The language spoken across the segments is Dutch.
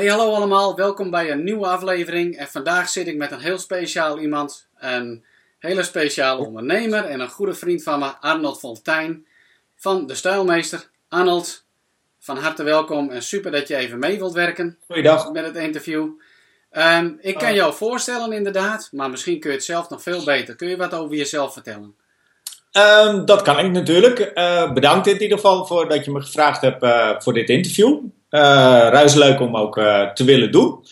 Hey, hallo allemaal. Welkom bij een nieuwe aflevering. En vandaag zit ik met een heel speciaal iemand. Een hele speciale ondernemer en een goede vriend van me, Arnold Fontijn van De Stijlmeester. Arnold, van harte welkom en super dat je even mee wilt werken Goeiedag. met het interview. Ehm, ik kan jou voorstellen inderdaad, maar misschien kun je het zelf nog veel beter. Kun je wat over jezelf vertellen? Ehm, dat kan ik natuurlijk. Eh, bedankt in ieder geval voor dat je me gevraagd hebt eh, voor dit interview. Uh, ruis leuk om ook te willen doen.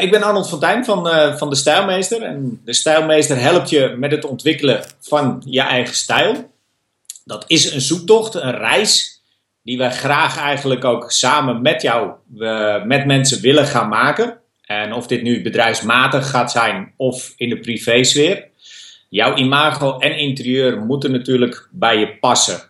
ik ben Arnold Fontijn van, van De Stijlmeester. En De Stijlmeester helpt je met het ontwikkelen van je eigen stijl. Dat is een zoektocht, een reis, die wij graag eigenlijk ook samen met jou, met mensen willen gaan maken. En of dit nu bedrijfsmatig gaat zijn of in de privésfeer. Jouw imago en interieur moeten natuurlijk bij je passen.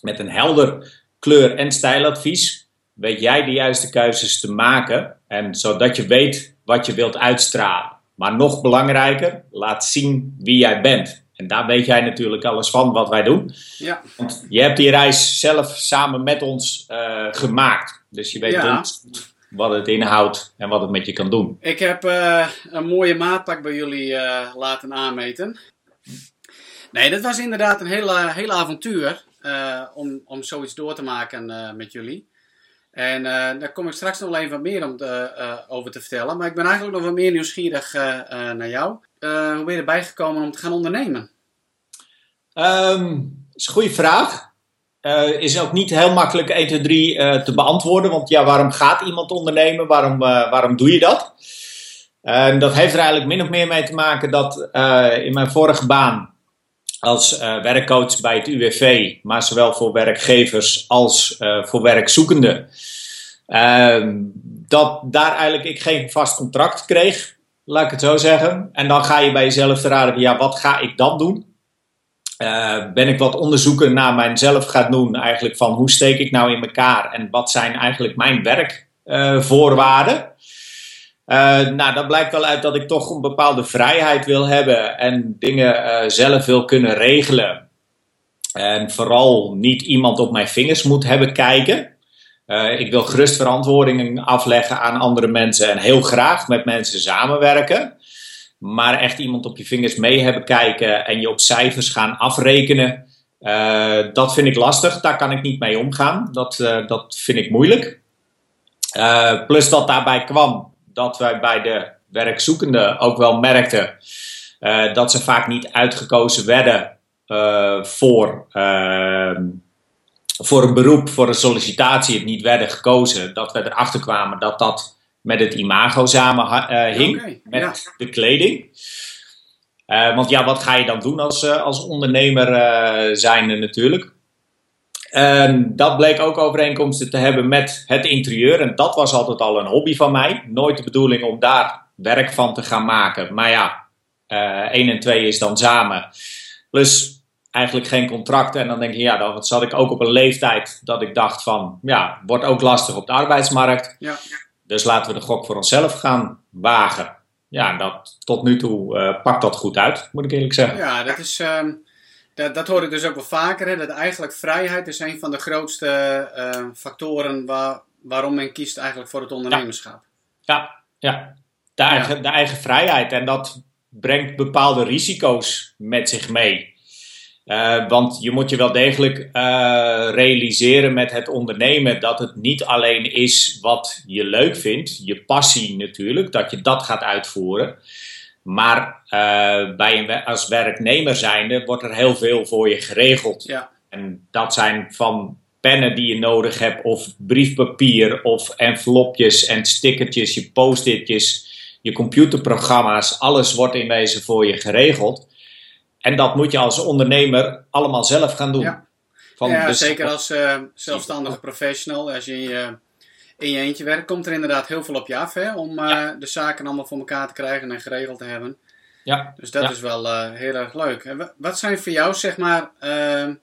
Met een helder kleur- en stijladvies weet jij de juiste keuzes te maken. En zodat je weet wat je wilt uitstralen. Maar nog belangrijker, laat zien wie jij bent. En daar weet jij natuurlijk alles van wat wij doen. Ja. Want je hebt die reis zelf samen met ons uh, gemaakt. Dus je weet Ja. wat het inhoudt en wat het met je kan doen. Ik heb eh, een mooie maatpak bij jullie eh, laten aanmeten. Nee, dat was inderdaad een hele, hele avontuur eh, om, om zoiets door te maken eh, met jullie. En eh, daar kom ik straks nog wel even wat meer om te, eh, over te vertellen. Maar ik ben eigenlijk nog wat meer nieuwsgierig eh, naar jou. Hoe ben je erbij gekomen om te gaan ondernemen? Ehm, dat is een goede vraag. Is ook niet heel makkelijk 1, 2, 3 eh, te beantwoorden. Want ja, waarom gaat iemand ondernemen? Waarom, waarom doe je dat? Dat heeft er eigenlijk min of meer mee te maken dat in mijn vorige baan als eh, werkcoach bij het UWV, maar zowel voor werkgevers als eh, voor werkzoekenden, ehm, dat daar eigenlijk ik geen vast contract kreeg, laat ik het zo zeggen. En dan ga je bij jezelf te raden, ja, wat ga ik dan doen? Uh, ben ik wat onderzoeken naar mijzelf gaan doen, eigenlijk van hoe steek ik nou in elkaar en wat zijn eigenlijk mijn werkvoorwaarden. Uh, nou, dat blijkt wel uit dat ik toch een bepaalde vrijheid wil hebben en dingen uh, zelf wil kunnen regelen. En vooral niet iemand op mijn vingers moet hebben kijken. Uh, ik wil gerust verantwoordingen afleggen aan andere mensen en heel graag met mensen samenwerken. Maar echt iemand op je vingers mee hebben kijken en je op cijfers gaan afrekenen, dat vind ik lastig. Daar kan ik niet mee omgaan. Dat, dat vind ik moeilijk. Plus dat daarbij kwam dat wij bij de werkzoekenden ook wel merkten dat ze vaak niet uitgekozen werden voor, ehm, voor een beroep, voor een sollicitatie, het niet werden gekozen. Dat we erachter kwamen dat dat met het imago samen uh, hing, Oké, met ja. de kleding. Want ja, wat ga je dan doen als, als ondernemer zijnde natuurlijk? En dat bleek ook overeenkomsten te hebben met het interieur. En dat was altijd al een hobby van mij. Nooit de bedoeling om daar werk van te gaan maken. Maar ja, 1 en 2 is dan samen. Plus eigenlijk geen contract. En dan denk je, ja, dan zat ik ook op een leeftijd dat ik dacht van, ja, wordt ook lastig op de arbeidsmarkt. Ja. Dus laten we de gok voor onszelf gaan wagen. Ja, dat, tot nu toe uh, pakt dat goed uit, moet ik eerlijk zeggen. Ja, dat is. Um, dat, dat hoor ik dus ook wel vaker. Hè, dat eigenlijk vrijheid is een van de grootste uh, factoren waar, waarom men kiest eigenlijk voor het ondernemerschap. Ja, ja. De, eigen, ja. de eigen vrijheid. En dat brengt bepaalde risico's met zich mee. Uh, want je moet je wel degelijk uh, realiseren met het ondernemen dat het niet alleen is wat je leuk vindt, je passie natuurlijk, dat je dat gaat uitvoeren. Maar uh, bij een, als werknemer zijnde wordt er heel veel voor je geregeld. Ja. En dat zijn van pennen die je nodig hebt, of briefpapier, of envelopjes en stickertjes, je post-itjes, je computerprogramma's. Alles wordt in wezen voor je geregeld. En dat moet je als ondernemer allemaal zelf gaan doen. Ja, zeker als uh, zelfstandige professional. Als je in je, in je eentje werkt, komt er inderdaad heel veel op je af hè, om uh, Ja. de zaken allemaal voor elkaar te krijgen en geregeld te hebben. Ja, Dus dat Ja. is wel uh, heel erg leuk. En wa- wat zijn voor jou, zeg maar, uh,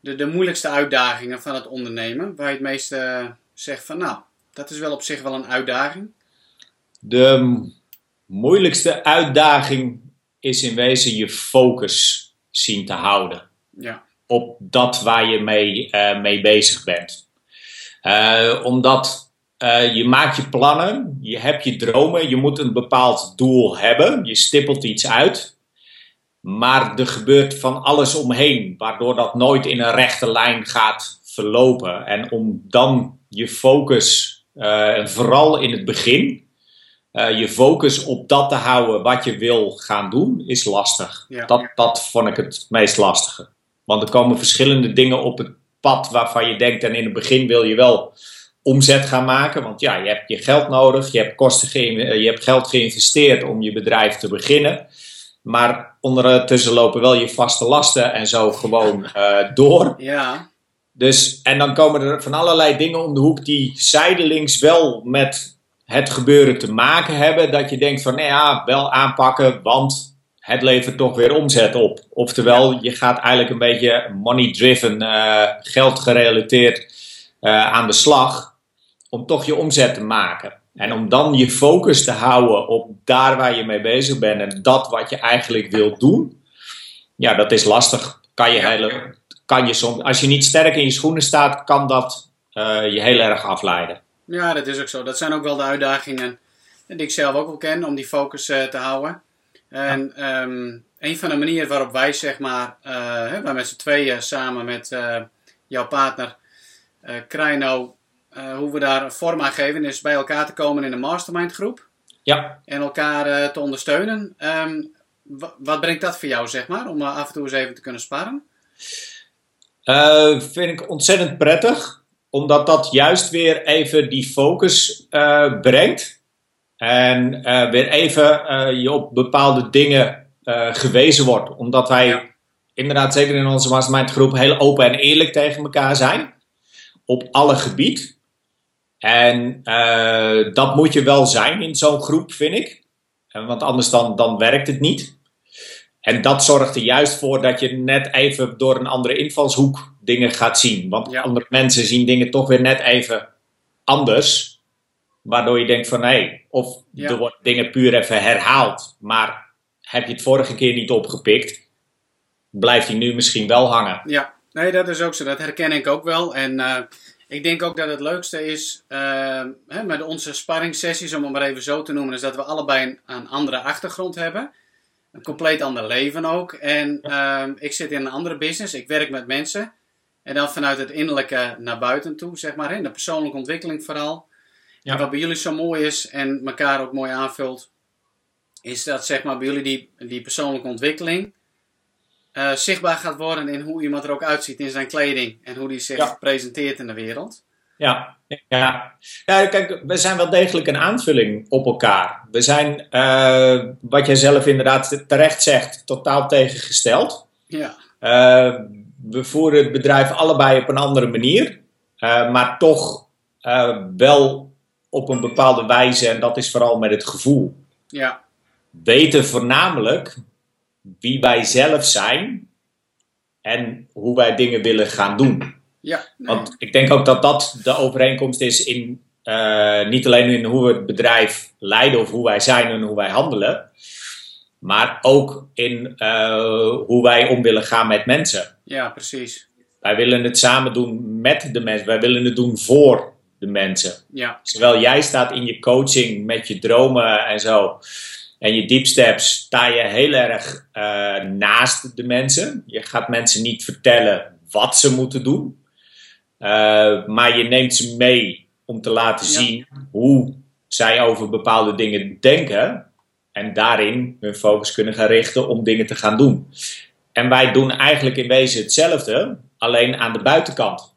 de, de moeilijkste uitdagingen van het ondernemen? Waar je het meest uh, zegt van, nou, dat is wel op zich wel een uitdaging. de moeilijkste uitdaging is in wezen je focus zien te houden. Ja, op dat waar je mee, uh, mee bezig bent. Uh, omdat eh, je maakt je plannen, je hebt je dromen, je moet een bepaald doel hebben, je stippelt iets uit. Maar er gebeurt van alles omheen, waardoor dat nooit in een rechte lijn gaat verlopen. En om dan je focus, uh, vooral in het begin, uh, je focus op dat te houden wat je wil gaan doen, is lastig. Ja. Dat, dat vond ik het meest lastige. Want er komen verschillende dingen op het pad waarvan je denkt, en in het begin wil je wel omzet gaan maken. Want ja, je hebt je geld nodig, je hebt, kosten je hebt geld geïnvesteerd om je bedrijf te beginnen. Maar ondertussen lopen wel je vaste lasten en zo gewoon uh, door. Ja. Dus, en dan komen er van allerlei dingen om de hoek die zijdelings wel met het gebeuren te maken hebben. Dat je denkt van, nou ja, wel aanpakken, want het levert toch weer omzet op. Oftewel, je gaat eigenlijk een beetje money-driven, uh, geld gerelateerd uh, aan de slag. Om toch je omzet te maken. En om dan je focus te houden op daar waar je mee bezig bent en dat wat je eigenlijk wilt doen. Ja, dat is lastig. Kan je, hele, kan je soms, als je niet sterk in je schoenen staat, kan dat uh, je heel erg afleiden. Ja, dat is ook zo. Dat zijn ook wel de uitdagingen die ik zelf ook wel ken om die focus te houden. En ja. um, een van de manieren waarop wij, zeg maar, uh, wij met z'n tweeën samen met jouw partner Krijno, hoe we daar vorm aan geven, is bij elkaar te komen in een mastermind groep. Ja. En elkaar te ondersteunen. Um, wat brengt dat voor jou, zeg maar, om af en toe eens even te kunnen sparren? Uh, vind ik ontzettend prettig, omdat dat juist weer even die focus uh, brengt. En uh, weer even je op bepaalde dingen gewezen wordt. Omdat wij ja. inderdaad, zeker in onze mastermind groep, heel open en eerlijk tegen elkaar zijn. Op alle gebied. En dat moet je wel zijn in zo'n groep, vind ik. Want anders dan, dan werkt het niet. En dat zorgt er juist voor dat je net even door een andere invalshoek dingen gaat zien. Want Ja. andere mensen zien dingen toch weer net even anders. Waardoor je denkt van hé, hey, of Ja. er worden dingen puur even herhaald. Maar heb je het vorige keer niet opgepikt, blijft die nu misschien wel hangen. Ja, nee, dat is ook zo. Dat herken ik ook wel. En eh, ik denk ook dat het leukste is eh, hè, met onze sparringssessies, om het maar even zo te noemen, is dat we allebei een, een andere achtergrond hebben. Een compleet ander leven ook. En eh, ik zit in een andere business. Ik werk met mensen. En dan vanuit het innerlijke naar buiten toe, zeg maar. In de persoonlijke ontwikkeling vooral. Ja. En wat bij jullie zo mooi is en elkaar ook mooi aanvult, is dat zeg maar bij jullie die, die persoonlijke ontwikkeling eh, zichtbaar gaat worden in hoe iemand er ook uitziet in zijn kleding en hoe die zich Ja. presenteert in de wereld. Ja, ja. ja, kijk, we zijn wel degelijk een aanvulling op elkaar. We zijn, eh, wat jij zelf inderdaad terecht zegt, totaal tegengesteld. Ja, Eh, we voeren het bedrijf allebei op een andere manier, maar toch wel op een bepaalde wijze, en dat is vooral met het gevoel. ja, Weten voornamelijk wie wij zelf zijn en hoe wij dingen willen gaan doen. ja. nee. Want ik denk ook dat dat de overeenkomst is in eh, niet alleen in hoe we het bedrijf leiden of hoe wij zijn en hoe wij handelen, maar ook in eh, hoe wij om willen gaan met mensen. ja, precies. Wij willen het samen doen met de mensen, wij willen het doen voor de mensen. Ja, Zowel jij staat in je coaching met je dromen en zo. En je deep steps sta je heel erg eh, naast de mensen. Je gaat mensen niet vertellen wat ze moeten doen. Eh, maar je neemt ze mee om te laten Ja. zien hoe zij over bepaalde dingen denken. En daarin hun focus kunnen gaan richten om dingen te gaan doen. En wij doen eigenlijk in wezen hetzelfde, alleen aan de buitenkant.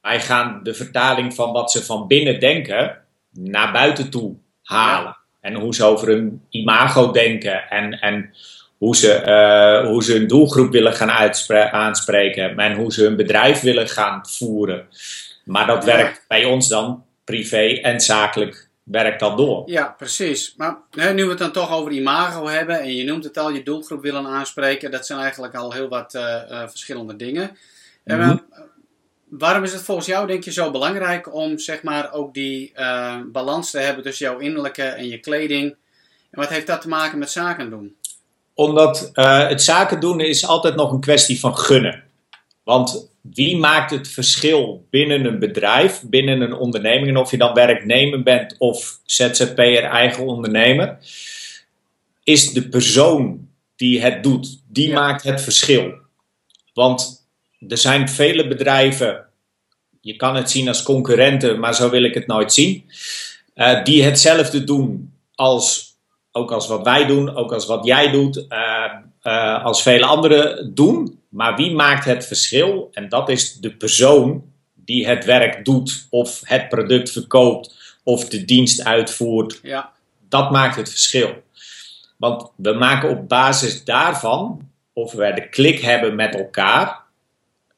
Wij gaan de vertaling van wat ze van binnen denken naar buiten toe halen. En hoe ze over hun imago denken en, en hoe, ze, eh, hoe ze hun doelgroep willen gaan aanspreken en hoe ze hun bedrijf willen gaan voeren. Maar dat Ja. werkt bij ons dan privé en zakelijk werkt dat door. ja, precies. Maar hè, nu we het dan toch over imago hebben en je noemt het al, je doelgroep willen aanspreken, dat zijn eigenlijk al heel wat eh, eh, verschillende dingen. En, Mhm. Waarom is het volgens jou, denk je, zo belangrijk om zeg maar ook die eh, balans te hebben tussen jouw innerlijke en je kleding? En wat heeft dat te maken met zaken doen? Omdat eh, het zaken doen is altijd nog een kwestie van gunnen. Want wie maakt het verschil binnen een bedrijf, binnen een onderneming, en of je dan werknemer bent of ZZP'er, eigen ondernemer, is de persoon die het doet, die Ja. maakt het verschil. Want er zijn vele bedrijven, je kan het zien als concurrenten, maar zo wil ik het nooit zien, eh, die hetzelfde doen als, ook als wat wij doen, ook als wat jij doet, eh, eh, als vele anderen doen. Maar wie maakt het verschil? En dat is de persoon die het werk doet, of het product verkoopt, of de dienst uitvoert. Ja, Dat maakt het verschil. Want we maken op basis daarvan, of we de klik hebben met elkaar,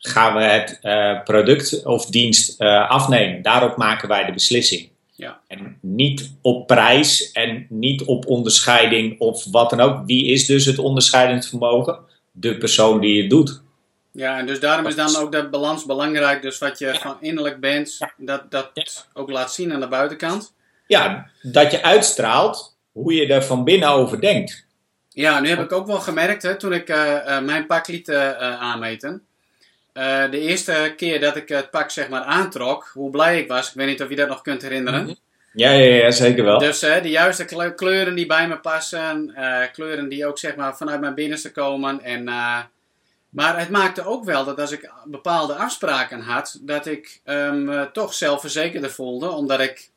gaan we het eh, product of dienst eh, afnemen. Daarop maken wij de beslissing. ja. En niet op prijs en niet op onderscheiding of wat dan ook. Wie is dus het onderscheidend vermogen? De persoon die het doet. Ja, en dus daarom is dan ook de balans belangrijk. Dus wat je van innerlijk bent, dat dat ook laat zien aan de buitenkant. Ja, dat je uitstraalt hoe je er van binnen over denkt. Ja, nu heb ik ook wel gemerkt, hè, toen ik eh, mijn pak liet aanmeten. Eh, de eerste keer dat ik het pak zeg maar aantrok, hoe blij ik was. Ik weet niet of je dat nog kunt herinneren. Mhm. Ja, ja, ja zeker wel. Dus eh, de juiste kle- kleuren die bij me passen, eh, kleuren die ook zeg maar vanuit mijn binnenste komen. En, maar het maakte ook wel dat als ik bepaalde afspraken had, dat ik me toch zelfverzekerder voelde, omdat ik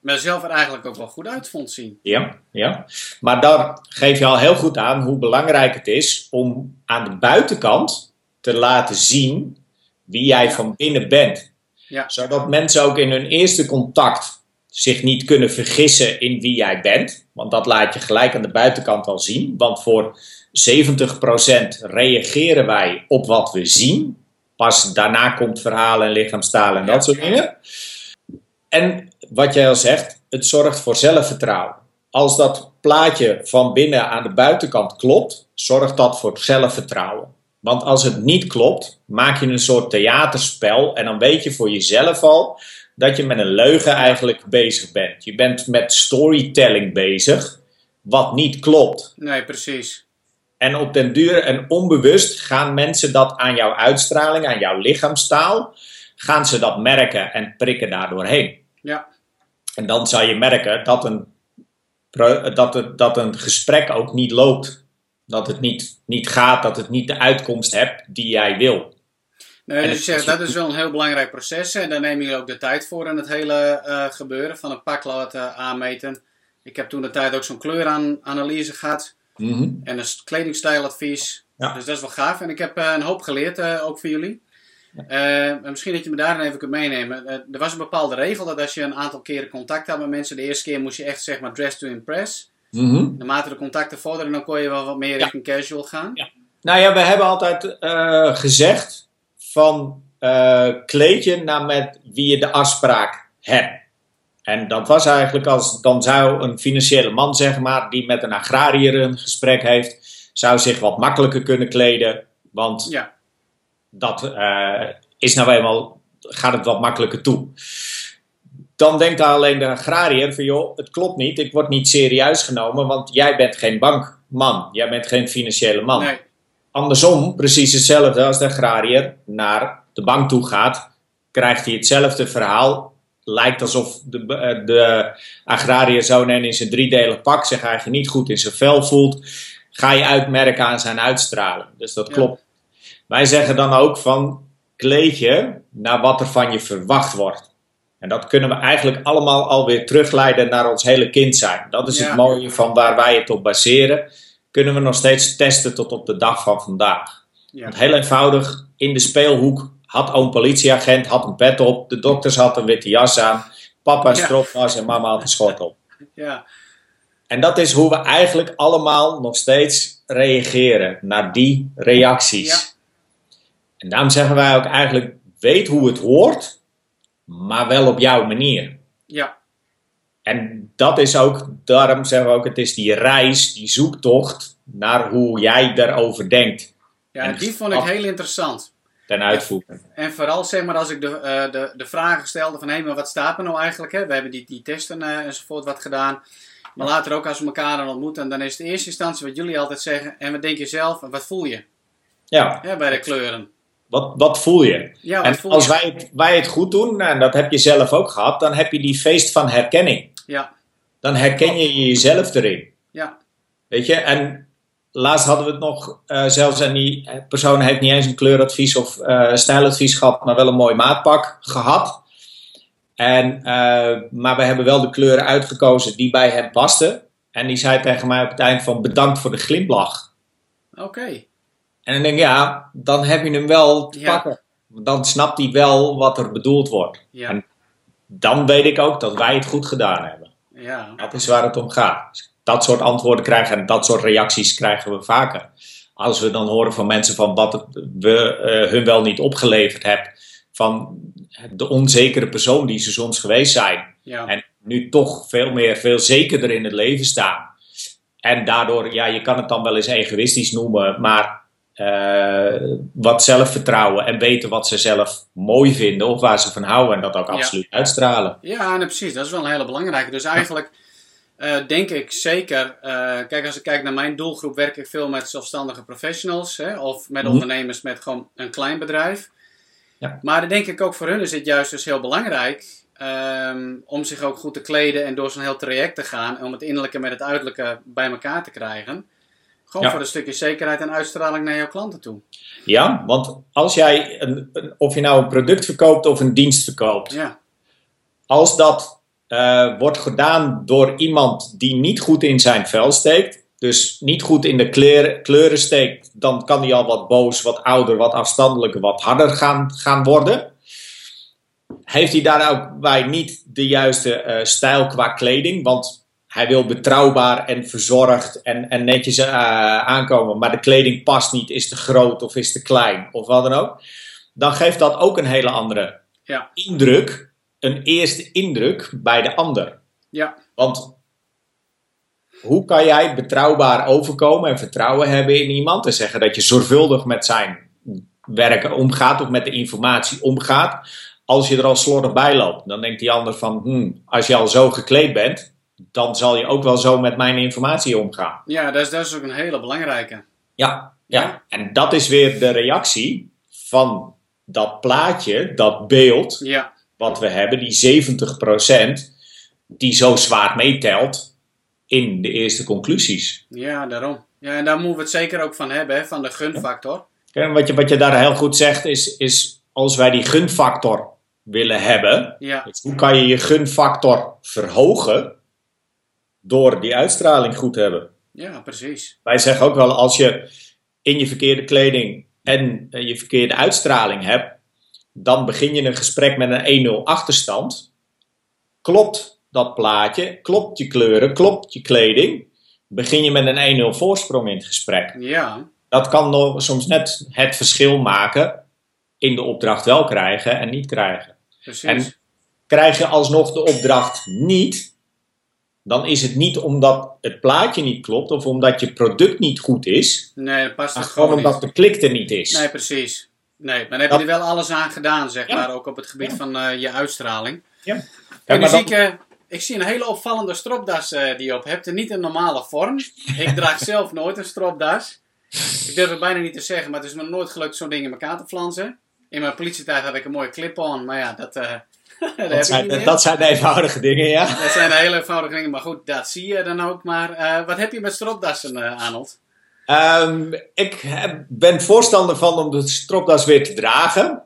mezelf er eigenlijk ook wel goed uit vond zien. Ja, ja. Maar daar geef je al heel goed aan hoe belangrijk het is om aan de buitenkant te laten zien wie jij van binnen bent. Ja. Zodat mensen ook in hun eerste contact zich niet kunnen vergissen in wie jij bent. Want dat laat je gelijk aan de buitenkant al zien. Want voor 70% reageren wij op wat we zien. Pas daarna komt verhalen en lichaamstaal en dat soort dingen. En wat jij al zegt, het zorgt voor zelfvertrouwen. Als dat plaatje van binnen aan de buitenkant klopt, zorgt dat voor zelfvertrouwen. Want als het niet klopt, maak je een soort theaterspel en dan weet je voor jezelf al dat je met een leugen eigenlijk bezig bent. Je bent met storytelling bezig, wat niet klopt. Nee, precies. En op den duur en onbewust gaan mensen dat aan jouw uitstraling, aan jouw lichaamstaal, gaan ze dat merken en prikken daardoor heen. Ja, En dan zal je merken dat een, dat het, dat een gesprek ook niet loopt. Dat het niet, niet gaat, dat het niet de uitkomst hebt die jij wil. nee, En dus dat is wel een heel belangrijk proces. En daar nemen jullie ook de tijd voor in het hele eh, gebeuren van een pak laten aanmeten. Ik heb toen de tijd ook zo'n kleuranalyse gehad. En een kledingstijladvies. Ja. Dus dat is wel gaaf. En ik heb eh, een hoop geleerd, eh, ook van jullie. En misschien dat je me daarin even kunt meenemen. Er was een bepaalde regel dat als je een aantal keren contact had met mensen, de eerste keer moest je echt zeg maar dress to impress. Naarmate de contacten vorderen, dan kon je wel wat meer Ja. richting casual gaan. Ja. Nou ja, we hebben altijd eh, gezegd van eh, kleed je naar met wie je de afspraak hebt. En dat was eigenlijk als, dan zou een financiële man, zeg maar, die met een agrariër een gesprek heeft, zou zich wat makkelijker kunnen kleden. Want Ja, dat eh, is nou eenmaal, gaat het wat makkelijker toe. Dan denkt alleen de agrariër van joh, het klopt niet, ik word niet serieus genomen, want jij bent geen bankman, jij bent geen financiële man. nee. Andersom, precies hetzelfde als de agrariër naar de bank toe gaat, krijgt hij hetzelfde verhaal. Lijkt alsof de, eh, de agrariër zo in zijn driedelig pak zich eigenlijk niet goed in zijn vel voelt. Ga je uitmerken aan zijn uitstraling. Dus dat Ja. klopt. Wij zeggen dan ook van kleed je naar wat er van je verwacht wordt. En dat kunnen we eigenlijk allemaal alweer terugleiden naar ons hele kind zijn. Dat is Ja. het mooie van waar wij het op baseren. Kunnen we nog steeds testen tot op de dag van vandaag. Ja. Want heel eenvoudig, in de speelhoek had oom politieagent had een pet op. De dokters had een witte jas aan. Papa een stropdas en mama had een schort op. ja, En dat is hoe we eigenlijk allemaal nog steeds reageren naar die reacties. Ja. En daarom zeggen wij ook eigenlijk, weet hoe het hoort, maar wel op jouw manier. ja, En dat is ook, daarom zeggen we ook, het is die reis, die zoektocht naar hoe jij daarover denkt ja. En die vond ik heel interessant. ten uitvoering. En vooral zeg maar als ik de, eh, de, de vragen stelde van hé, maar wat staat er nou eigenlijk? Hè? We hebben die, die testen eh, enzovoort wat gedaan. Maar later ook als we elkaar dan ontmoeten, dan is de eerste instantie wat jullie altijd zeggen. En wat denk je zelf en wat voel je Ja, hè, bij de kleuren? Wat, wat voel je? Ja, en voel als je? wij het, wij het goed doen, en dat heb je zelf ook gehad, dan heb je die feest van herkenning. Ja, Dan herken je jezelf erin. ja, Weet je, en laatst hadden we het nog, eh, zelfs en die persoon heeft niet eens een kleuradvies of eh, stijladvies gehad, maar wel een mooi maatpak gehad. En, eh, maar we hebben wel de kleuren uitgekozen die bij hem pasten. En die zei tegen mij op het eind van bedankt voor de glimlach. oké. En dan denk ik, ja, dan heb je hem wel te Ja. pakken. Dan snapt hij wel wat er bedoeld wordt. Ja, En dan weet ik ook dat wij het goed gedaan hebben. ja, Dat is waar het om gaat. Dat soort antwoorden krijgen en dat soort reacties krijgen we vaker. Als we dan horen van mensen van wat we eh, hun wel niet opgeleverd hebben. Van de onzekere persoon die ze soms geweest zijn. ja. En nu toch veel meer, veel zekerder in het leven staan. En daardoor, ja, je kan het dan wel eens egoïstisch noemen, maar eh, wat zelfvertrouwen en weten wat ze zelf mooi vinden of waar ze van houden en dat ook Ja. absoluut uitstralen. Ja, nee, precies. Dat is wel een hele belangrijke. Dus eigenlijk eh, denk ik zeker... eh, kijk, als ik kijk naar mijn doelgroep... werk ik veel met zelfstandige professionals. Hè, of met Mhm. ondernemers met gewoon een klein bedrijf. Ja. Maar dan denk ik ook voor hun is het juist dus heel belangrijk... ehm, om zich ook goed te kleden en door zo'n heel traject te gaan... om het innerlijke met het uiterlijke bij elkaar te krijgen. Gewoon Ja. voor een stukje zekerheid en uitstraling naar jouw klanten toe. Ja, want als jij, een, een- of je nou een product verkoopt of een dienst verkoopt, Ja, als dat eh, wordt gedaan door iemand die niet goed in zijn vel steekt, dus niet goed in de kleren, kleuren steekt, dan kan die al wat boos, wat ouder, wat afstandelijker, wat harder gaan, gaan worden. Heeft hij daar ook bij niet de juiste eh, stijl qua kleding? Want hij wil betrouwbaar en verzorgd en, en netjes eh, aankomen, maar de kleding past niet, is te groot of is te klein of wat dan ook. Dan geeft dat ook een hele andere Ja. indruk, een eerste indruk bij de ander. ja, Want hoe kan jij betrouwbaar overkomen en vertrouwen hebben in iemand en zeggen dat je zorgvuldig met zijn werk omgaat of met de informatie omgaat, als je er al slordig bij loopt? Dan denkt die ander van, hmm, als je al zo gekleed bent, dan zal je ook wel zo met mijn informatie omgaan. ja dat, is, dat is ook een hele belangrijke. Ja, ja. En dat is weer de reactie van dat plaatje, dat beeld, Ja, wat we hebben, die 70%, die zo zwaar meetelt in de eerste conclusies. ja, daarom. Ja, en daar moeten we het zeker ook van hebben, hè, van de gunfactor. En wat je, wat je daar heel goed zegt, is, is als wij die gunfactor willen hebben, Ja, dus hoe kan je je gunfactor verhogen door die uitstraling goed te hebben? ja, precies. Wij zeggen ook wel, als je in je verkeerde kleding en eh, je verkeerde uitstraling hebt, dan begin je een gesprek met een 1-0 achterstand. Klopt dat plaatje, klopt je kleuren, klopt je kleding, begin je met een 1-0 voorsprong in het gesprek. Ja, Dat kan soms net het verschil maken in de opdracht wel krijgen en niet krijgen. precies. En- Krijg je alsnog de opdracht niet, dan is het niet omdat het plaatje niet klopt of omdat je product niet goed is, nee, past maar het gewoon gewoon omdat niet. de klik er niet is. Nee, precies. Nee, maar dan heb je er wel alles aan gedaan, zeg Ja. maar, ook op het gebied Ja. van eh, je uitstraling. Ja. Maar zie dan- ik, eh, ik zie een hele opvallende stropdas eh, die je op hebt. En niet een normale vorm. Ik draag zelf nooit een stropdas. Ik durf het bijna niet te zeggen, maar het is me nooit gelukt zo'n ding in elkaar te flansen. In mijn politietijd had ik een mooie clip-on, maar ja, dat, dat zijn, dat de eenvoudige dingen, ja. Dat zijn de hele eenvoudige dingen, maar goed, dat zie je dan ook. Maar eh, wat heb je met stropdassen, eh Arnold? Ehm, ik heb- ben voorstander van om de stropdas weer te dragen.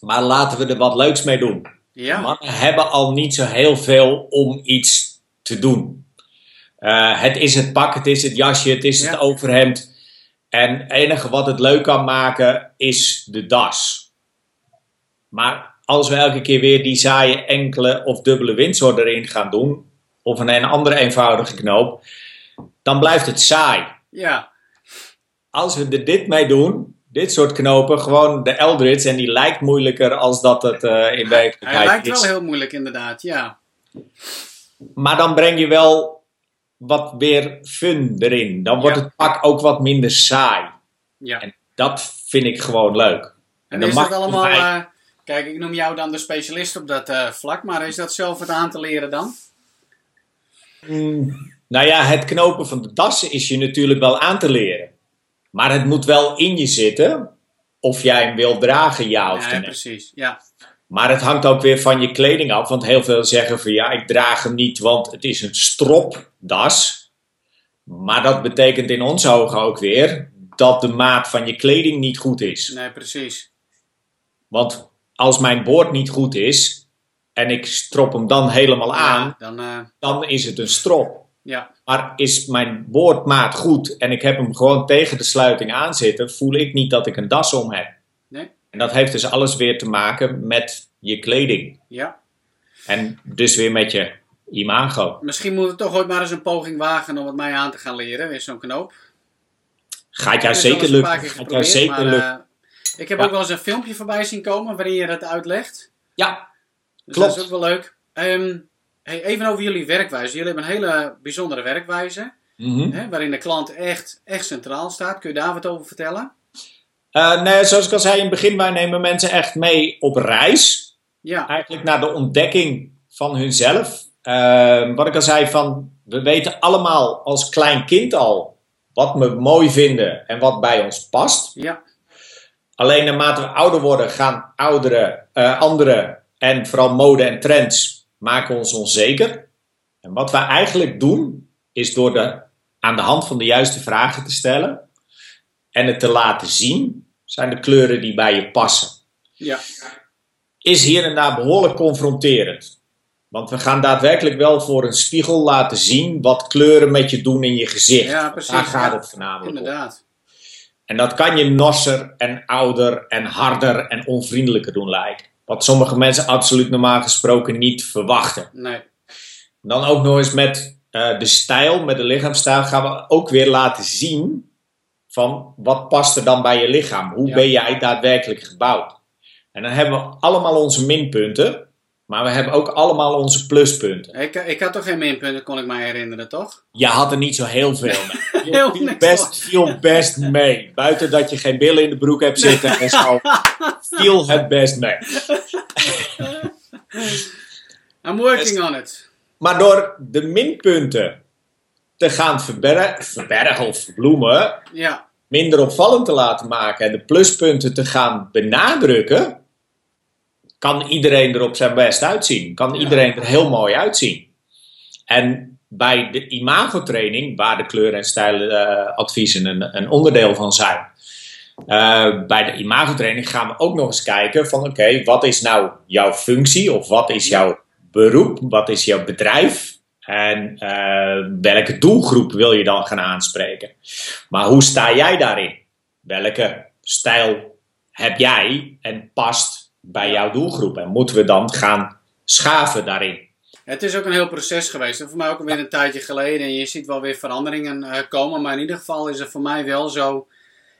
Maar laten we er wat leuks mee doen. Ja, Mannen hebben al niet zo heel veel om iets te doen. Eh, het is het pak, het is het jasje, het is Ja. het overhemd. En het enige wat het leuk kan maken is de das. Maar als we elke keer weer die saaie enkele of dubbele windsor erin gaan doen, of een, andere eenvoudige knoop, dan blijft het saai. ja, Als we er dit mee doen, dit soort knopen, gewoon de Eldritch, en die lijkt moeilijker als dat het eh, in hij werkelijkheid lijkt is. wel heel moeilijk inderdaad, ja. Maar dan breng je wel wat weer fun erin. Dan wordt Ja. het pak ook wat minder saai. ja. En dat vind ik gewoon leuk. En dan is mag dat allemaal... kijk, ik noem jou dan de specialist op dat eh, vlak, maar is dat zelf het aan te leren dan? Mm, nou ja, het knopen van de dassen is je natuurlijk wel aan te leren. Maar het moet wel in je zitten. of jij hem wil dragen, ja of Ja, nee. precies. Ja, Maar het hangt ook weer van je kleding af. Want heel veel zeggen van ja, ik draag hem niet, want het is een stropdas. Maar dat betekent in onze ogen ook weer dat de maat van je kleding niet goed is. nee, precies. Want als mijn boord niet goed is en ik strop hem dan helemaal aan, Ja, dan, eh, dan is het een strop. ja, Maar is mijn boordmaat goed en ik heb hem gewoon tegen de sluiting aanzitten, voel ik niet dat ik een das om heb. nee, En dat heeft dus alles weer te maken met je kleding. ja. En dus weer met je imago. Misschien moeten we toch ooit maar eens een poging wagen om het mij aan te gaan leren, weer zo'n knoop. Gaat jou zeker lukken. Gaat jou zeker lukken. Ik heb Ja. ook wel eens een filmpje voorbij zien komen waarin je het uitlegt. Ja, Dus Klopt. dat is ook wel leuk. Ehm, hey, even over jullie werkwijze. Jullie hebben een hele bijzondere werkwijze. Mhm. Hè, waarin de klant echt, echt centraal staat. Kun je daar wat over vertellen? Eh, nee, zoals ik al zei in het begin, wij nemen mensen echt mee op reis. Ja, Eigenlijk naar de ontdekking van hunzelf. Eh, wat ik al zei, van, we weten allemaal als klein kind al wat we mooi vinden en wat bij ons past. ja, Alleen naarmate we ouder worden, gaan oudere, eh, anderen en vooral mode en trends maken ons onzeker. En wat wij eigenlijk doen, is door de, aan de hand van de juiste vragen te stellen en het te laten zien, zijn de kleuren die bij je passen. ja, Is hier en daar behoorlijk confronterend. Want we gaan daadwerkelijk wel voor een spiegel laten zien wat kleuren met je doen in je gezicht. Ja, precies, Daar gaat het voornamelijk om. En dat kan je nosser en ouder en harder en onvriendelijker doen lijken. Wat sommige mensen absoluut normaal gesproken niet verwachten. Nee, Dan ook nog eens met eh, de stijl, met de lichaamsstijl, gaan we ook weer laten zien van wat past er dan bij je lichaam. Hoe Ja. ben jij daadwerkelijk gebouwd? En dan hebben we allemaal onze minpunten, maar we hebben ook allemaal onze pluspunten. ik, ik had toch geen minpunten, kon ik mij herinneren, toch? Je had er niet zo heel veel mee. Heel viel best, viel best mee. Buiten dat je geen billen in de broek hebt zitten en zo, viel het best mee. I'm working on it. Maar door de minpunten te gaan verbergen, verbergen of verbloemen, Ja, minder opvallend te laten maken en de pluspunten te gaan benadrukken, kan iedereen er op zijn best uitzien. Kan iedereen er heel mooi uitzien. En bij de imagotraining, waar de kleur- en stijladviezen een, een onderdeel van zijn, eh, bij de imagotraining gaan we ook nog eens kijken van oké, wat is nou jouw functie of wat is jouw beroep, wat is jouw bedrijf en eh, welke doelgroep wil je dan gaan aanspreken. Maar hoe sta jij daarin? Welke stijl heb jij en past bij jouw doelgroep? En moeten we dan gaan schaven daarin? het is ook een heel proces geweest. En voor mij ook alweer een tijdje geleden. En je ziet wel weer veranderingen eh, komen. Maar in ieder geval is het voor mij wel zo.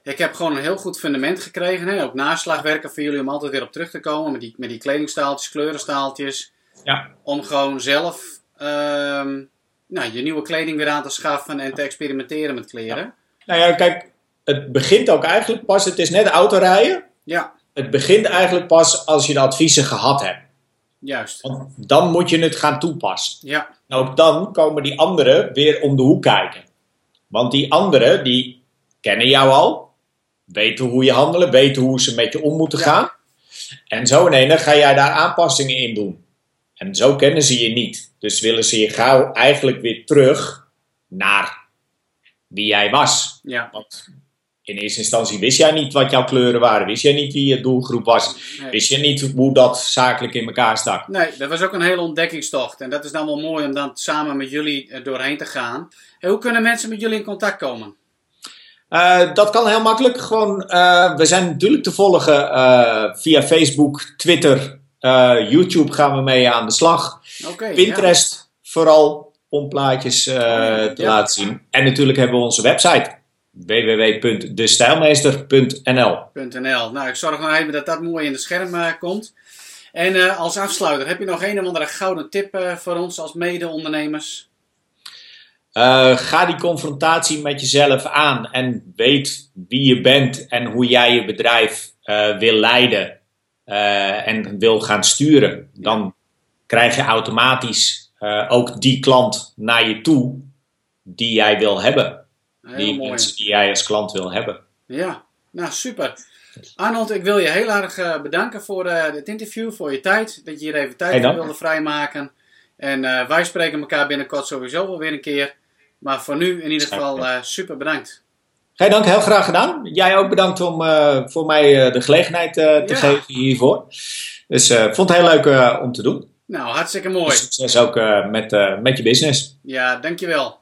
Ik heb gewoon een heel goed fundament gekregen. Hè? Ook naslagwerken voor jullie om altijd weer op terug te komen. Met die, met die kledingstaaltjes, kleurenstaaltjes. Ja. Om gewoon zelf ehm, nou, je nieuwe kleding weer aan te schaffen en te experimenteren met kleren. Nou ja, kijk, het begint ook eigenlijk pas, het is net autorijden. Ja, Het begint eigenlijk pas als je de adviezen gehad hebt. juist. Want dan moet je het gaan toepassen. Ja, En ook dan komen die anderen weer om de hoek kijken. Want die anderen, die kennen jou al, weten hoe je handelen, weten hoe ze met je om moeten Ja. gaan. En zo in ene ga jij daar aanpassingen in doen. En zo kennen ze je niet. Dus willen ze je gauw eigenlijk weer terug naar wie jij was. ja. Want in eerste instantie wist jij niet wat jouw kleuren waren. Wist jij niet wie je doelgroep was. Nee. Wist je niet hoe dat zakelijk in elkaar stak. Nee, dat was ook een hele ontdekkingstocht. En dat is dan wel mooi om dan samen met jullie er doorheen te gaan. En hoe kunnen mensen met jullie in contact komen? Eh, dat kan heel makkelijk. Gewoon, eh, we zijn natuurlijk te volgen eh, via Facebook, Twitter, eh, YouTube gaan we mee aan de slag. Pinterest vooral om plaatjes eh, te Ja. laten zien. En natuurlijk hebben we onze website www.destijlmeester.nl. .nl. Nou, ik zorg nog even dat dat mooi in het scherm eh, komt. En eh, als afsluiter, heb je nog een of andere gouden tip eh, voor ons als mede-ondernemers? Ga die confrontatie met jezelf aan en weet wie je bent en hoe jij je bedrijf wil leiden en wil gaan sturen. Dan krijg je automatisch ook die klant naar je toe die jij wil hebben. Heel die mooi. mensen die jij als klant wil hebben. Ja, nou super. Arnold, ik wil je heel erg eh, bedanken voor uh, dit interview, voor je tijd. Dat je hier even tijd voor wilde vrijmaken. En uh, wij spreken elkaar binnenkort sowieso wel weer een keer. Maar voor nu in ieder geval super bedankt. Geen dank, heel graag gedaan. Jij ook bedankt om voor mij de gelegenheid te geven hiervoor. Dus ik vond het heel leuk om te doen. Nou, hartstikke mooi. Succes ook met, met je business. Ja, dankjewel.